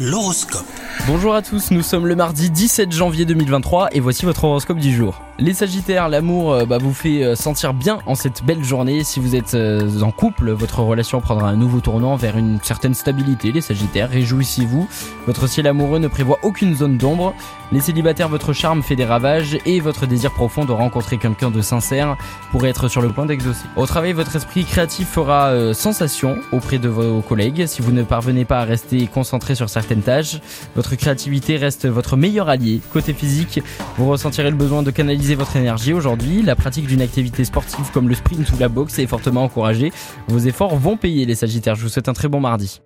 L'horoscope. Bonjour à tous, nous sommes le mardi 17 janvier 2023 et voici votre horoscope du jour. Les Sagittaires, l'amour euh, bah, vous fait euh, sentir bien en cette belle journée. Si vous êtes euh, en couple, votre relation prendra un nouveau tournant vers une certaine stabilité. Les Sagittaires, réjouissez-vous. Votre ciel amoureux ne prévoit aucune zone d'ombre. Les célibataires, votre charme fait des ravages et votre désir profond de rencontrer quelqu'un de sincère pourrait être sur le point d'exaucer. Au travail, votre esprit créatif fera sensation auprès de vos collègues. Si vous ne parvenez pas à rester concentré sur certaines tâches, votre créativité reste votre meilleur allié. Côté physique, vous ressentirez le besoin de canaliser votre énergie aujourd'hui. La pratique d'une activité sportive comme le sprint ou la boxe est fortement encouragée. Vos efforts vont payer les Sagittaires. Je vous souhaite un très bon mardi.